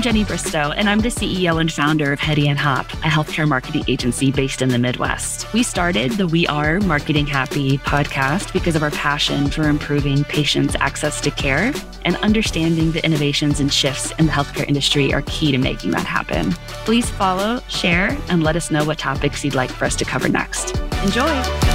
I'm Jenny Bristow, and I'm the CEO and founder of Hedy and Hopp, a healthcare marketing agency based in the Midwest. We started the We Are Marketing Happy podcast because of our passion for improving patients' access to care and understanding the innovations and shifts in the healthcare industry are key to making that happen. Please follow, share, and let us know what topics you'd like for us to cover next. Enjoy!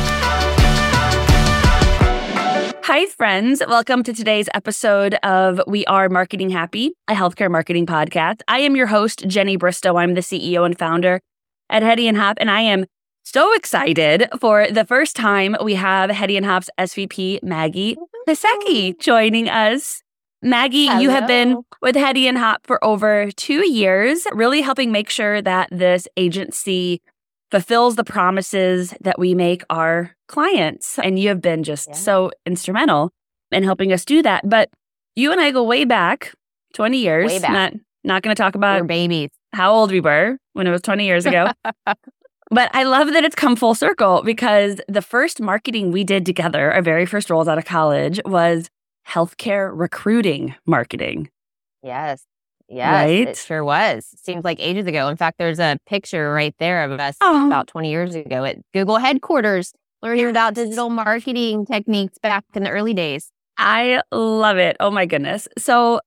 Hi, friends. Welcome to today's episode of We Are Marketing Happy, a healthcare marketing podcast. I am your host, Jenny Bristow. I'm the CEO and founder at Hedy and Hopp, and I am so excited for the first time we have Hedy and Hopp's SVP, Maggie Piasecki, joining us. Maggie, Hello. you have been with Hedy and Hopp for over two years, really helping make sure that this agency fulfills the promises that we make our clients. And you have been just yeah. so instrumental in helping us do that. But you and I go way back 20 years. Way back. Not, not going to talk about We're babies. how old we were when it was 20 years ago. but I love that it's come full circle because the first marketing we did together, our very first roles out of college, was healthcare recruiting marketing. Yes. Yes, right? it sure was. Seems like ages ago. In fact, there's a picture right there of us oh. about 20 years ago at Google headquarters learning about digital marketing techniques back in the early days. I love it. Oh my goodness. So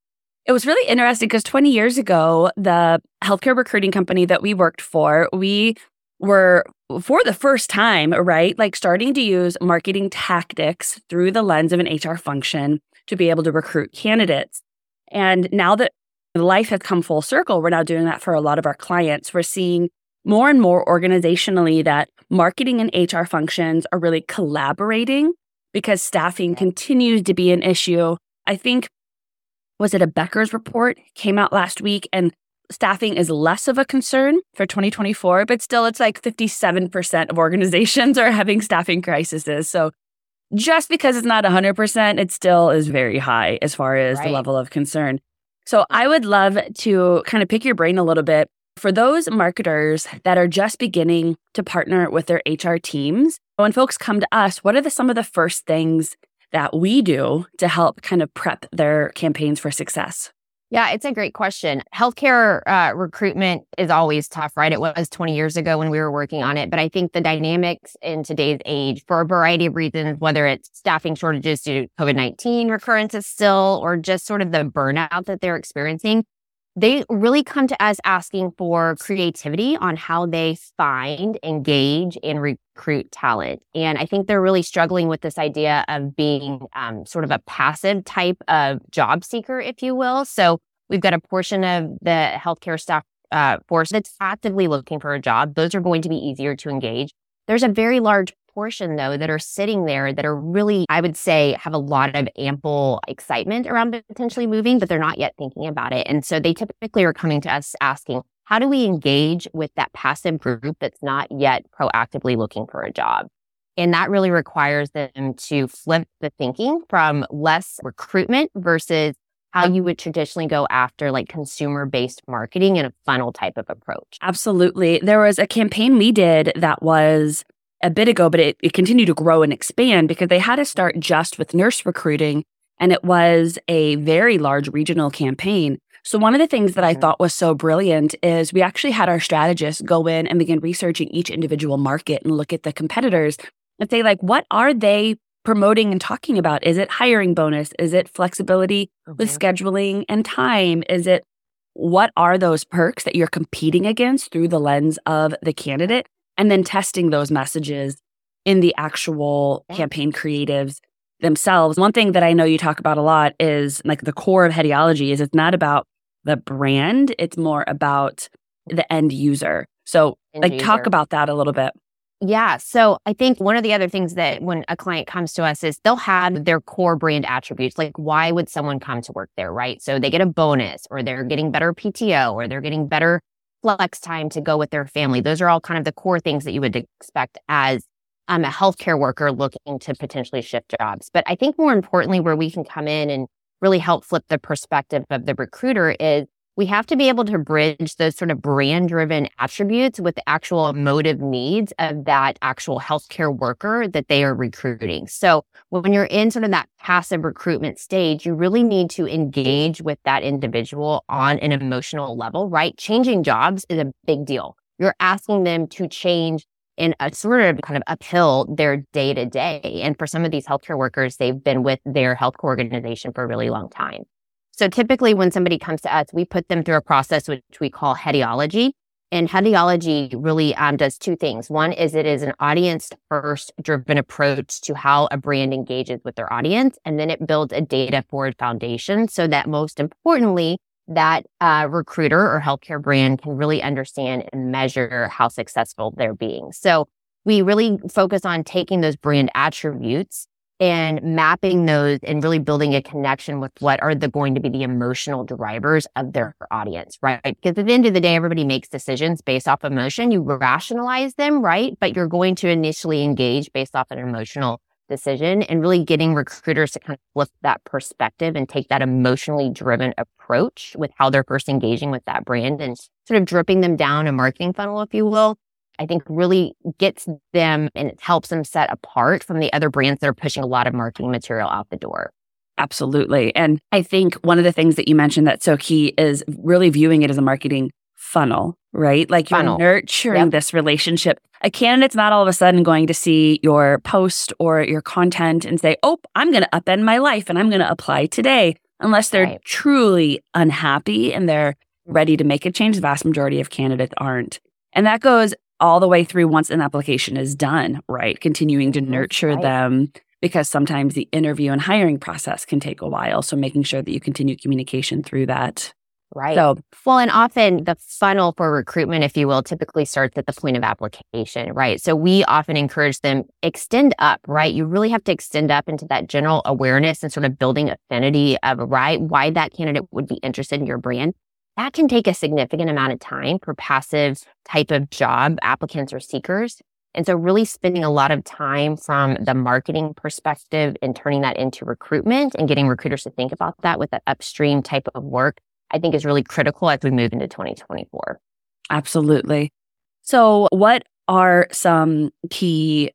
it was really interesting because 20 years ago, the healthcare recruiting company that we worked for, we were for the first time, right? Like starting to use marketing tactics through the lens of an HR function to be able to recruit candidates. And now that life has come full circle. We're now doing that for a lot of our clients. We're seeing more and more organizationally that marketing and HR functions are really collaborating because staffing continues to be an issue. I think, was it a Becker's report came out last week and staffing is less of a concern for 2024, but still it's like 57% of organizations are having staffing crises. So just because it's not 100%, it still is very high as far as right. the level of concern. So I would love to kind of pick your brain a little bit for those marketers that are just beginning to partner with their HR teams. When folks come to us, what are the, some of the first things that we do to help kind of prep their campaigns for success? Yeah, it's a great question. Healthcare uh, recruitment is always tough, right? It was 20 years ago when we were working on it. But I think the dynamics in today's age, for a variety of reasons, whether it's staffing shortages due to COVID 19 recurrences still, or just sort of the burnout that they're experiencing, they really come to us asking for creativity on how they find, engage, and recruit talent. And I think they're really struggling with this idea of being um, sort of a passive type of job seeker, if you will. So we've got a portion of the healthcare staff uh, force that's actively looking for a job. Those are going to be easier to engage. There's a very large portion though that are sitting there that are really, I would say, have a lot of ample excitement around potentially moving, but they're not yet thinking about it. And so they typically are coming to us asking, how do we engage with that passive group that's not yet proactively looking for a job? And that really requires them to flip the thinking from less recruitment versus how you would traditionally go after like consumer based marketing in a funnel type of approach. Absolutely. There was a campaign we did that was a bit ago, but it, it continued to grow and expand because they had to start just with nurse recruiting. And it was a very large regional campaign. So, one of the things that I mm-hmm. thought was so brilliant is we actually had our strategists go in and begin researching each individual market and look at the competitors and say, like, what are they promoting and talking about? Is it hiring bonus? Is it flexibility mm-hmm. with scheduling and time? Is it what are those perks that you're competing against through the lens of the candidate? And then testing those messages in the actual campaign creatives themselves. One thing that I know you talk about a lot is like the core of Hedyology is it's not about the brand, it's more about the end user. So, end like, user. talk about that a little bit. Yeah. So I think one of the other things that when a client comes to us is they'll have their core brand attributes. Like, why would someone come to work there? Right. So they get a bonus or they're getting better PTO or they're getting better flex time to go with their family. Those are all kind of the core things that you would expect as um, a healthcare worker looking to potentially shift jobs. But I think more importantly, where we can come in and really help flip the perspective of the recruiter is we have to be able to bridge those sort of brand driven attributes with the actual emotive needs of that actual healthcare worker that they are recruiting. So when you're in sort of that passive recruitment stage, you really need to engage with that individual on an emotional level, right? Changing jobs is a big deal. You're asking them to change in a uh, sort of kind of uphill their day to day. And for some of these healthcare workers, they've been with their healthcare organization for a really long time. So typically when somebody comes to us, we put them through a process which we call Hedyology. And Hedyology really um, does two things. One is it is an audience first driven approach to how a brand engages with their audience. And then it builds a data forward foundation so that most importantly, that uh, recruiter or healthcare brand can really understand and measure how successful they're being. So we really focus on taking those brand attributes and mapping those and really building a connection with what are the going to be the emotional drivers of their audience, right? Because at the end of the day, everybody makes decisions based off emotion. You rationalize them, right? But you're going to initially engage based off an emotional decision and really getting recruiters to kind of flip that perspective and take that emotionally driven approach with how they're first engaging with that brand and sort of dripping them down a marketing funnel, if you will, I think really gets them and it helps them set apart from the other brands that are pushing a lot of marketing material out the door. Absolutely. And I think one of the things that you mentioned that's so key is really viewing it as a marketing funnel, right? Like you're funnel. nurturing yep. this relationship. A candidate's not all of a sudden going to see your post or your content and say, oh, I'm going to upend my life and I'm going to apply today, unless they're right. truly unhappy and they're mm-hmm. ready to make a change. The vast majority of candidates aren't. And that goes all the way through once an application is done, right? Continuing to mm-hmm. nurture right. them because sometimes the interview and hiring process can take a while. So making sure that you continue communication through that. Right. So, well, and often the funnel for recruitment, if you will, typically starts at the point of application, right? So we often encourage them extend up, right? You really have to extend up into that general awareness and sort of building affinity of, right, why that candidate would be interested in your brand that can take a significant amount of time for passive type of job applicants or seekers. And so really spending a lot of time from the marketing perspective and turning that into recruitment and getting recruiters to think about that with that upstream type of work, I think is really critical as we move into 2024. Absolutely. So what are some key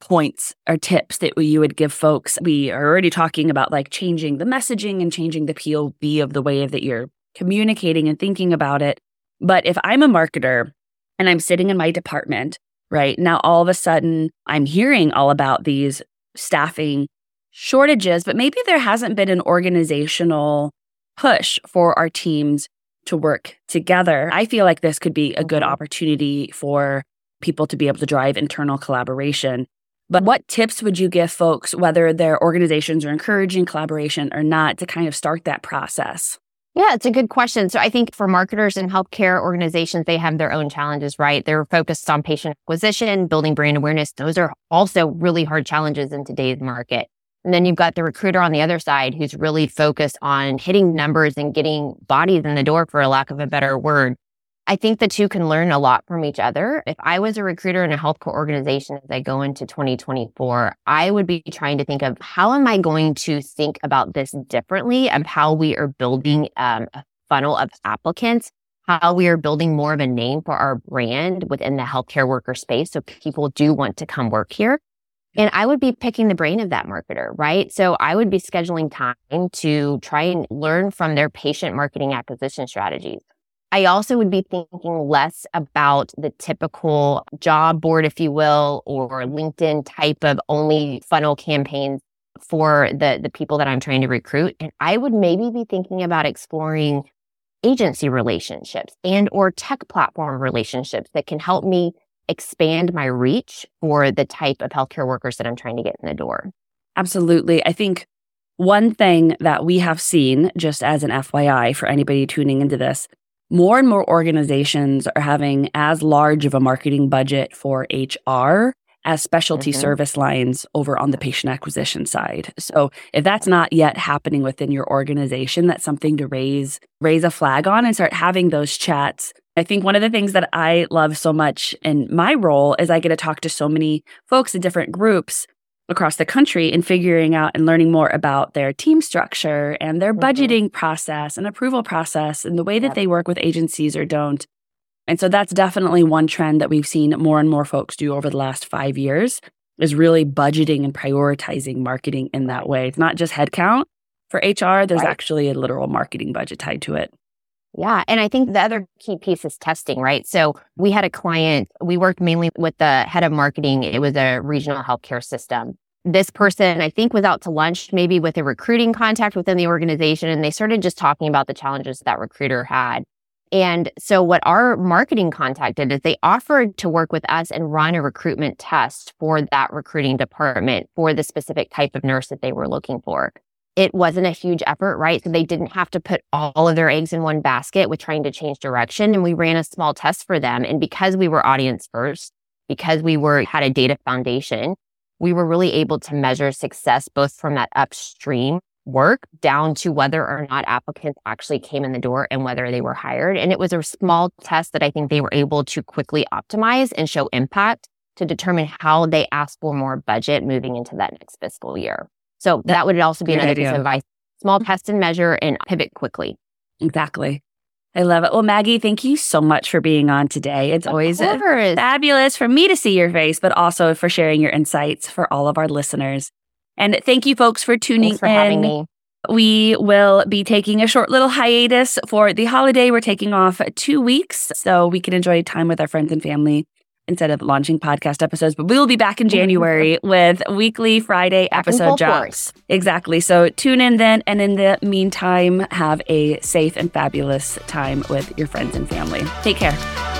points or tips that you would give folks? We are already talking about like changing the messaging and changing the POV of the way that you're communicating and thinking about it. But if I'm a marketer and I'm sitting in my department, right now, all of a sudden I'm hearing all about these staffing shortages, but maybe there hasn't been an organizational push for our teams to work together. I feel like this could be a good mm-hmm. opportunity for people to be able to drive internal collaboration. But what tips would you give folks, whether their organizations are encouraging collaboration or not, to kind of start that process? Yeah, it's a good question. So I think for marketers and healthcare organizations, they have their own challenges, right? They're focused on patient acquisition, building brand awareness. Those are also really hard challenges in today's market. And then you've got the recruiter on the other side who's really focused on hitting numbers and getting bodies in the door, for a lack of a better word. I think the two can learn a lot from each other. If I was a recruiter in a healthcare organization as I go into 2024, I would be trying to think of how am I going to think about this differently of how we are building um, a funnel of applicants, how we are building more of a name for our brand within the healthcare worker space. So people do want to come work here. And I would be picking the brain of that marketer, right? So I would be scheduling time to try and learn from their patient marketing acquisition strategies. I also would be thinking less about the typical job board, if you will, or LinkedIn type of only funnel campaigns for the, the people that I'm trying to recruit. And I would maybe be thinking about exploring agency relationships and or tech platform relationships that can help me expand my reach for the type of healthcare workers that I'm trying to get in the door. Absolutely. I think one thing that we have seen, just as an FYI for anybody tuning into this, more and more organizations are having as large of a marketing budget for HR as specialty mm-hmm. service lines over on the patient acquisition side. So if that's not yet happening within your organization, that's something to raise raise a flag on and start having those chats. I think one of the things that I love so much in my role is I get to talk to so many folks in different groups across the country in figuring out and learning more about their team structure and their mm-hmm. budgeting process and approval process and the way that yep. they work with agencies or don't. And so that's definitely one trend that we've seen more and more folks do over the last five years is really budgeting and prioritizing marketing in that way. It's not just headcount. For HR, there's right. actually a literal marketing budget tied to it. Yeah. And I think the other key piece is testing, right? So we had a client, we worked mainly with the head of marketing. It was a regional healthcare system. This person, I think, was out to lunch maybe with a recruiting contact within the organization. And they started just talking about the challenges that recruiter had. And so what our marketing contact did is they offered to work with us and run a recruitment test for that recruiting department for the specific type of nurse that they were looking for it wasn't a huge effort, right? So they didn't have to put all of their eggs in one basket with trying to change direction. And we ran a small test for them. And because we were audience first, because we were had a data foundation, we were really able to measure success both from that upstream work down to whether or not applicants actually came in the door and whether they were hired. And it was a small test that I think they were able to quickly optimize and show impact to determine how they ask for more budget moving into that next fiscal year. So that would also be another piece of advice. Small mm. test and measure and pivot quickly. Exactly. I love it. Well, Maggie, thank you so much for being on today. It's of always uh, fabulous for me to see your face, but also for sharing your insights for all of our listeners. And thank you, folks, for tuning Thanks for in. Having me. We will be taking a short little hiatus for the holiday. We're taking off two weeks so we can enjoy time with our friends and family instead of launching podcast episodes. But we will be back in January with weekly Friday episode drops. Exactly. So tune in then. And in the meantime, have a safe and fabulous time with your friends and family. Take care.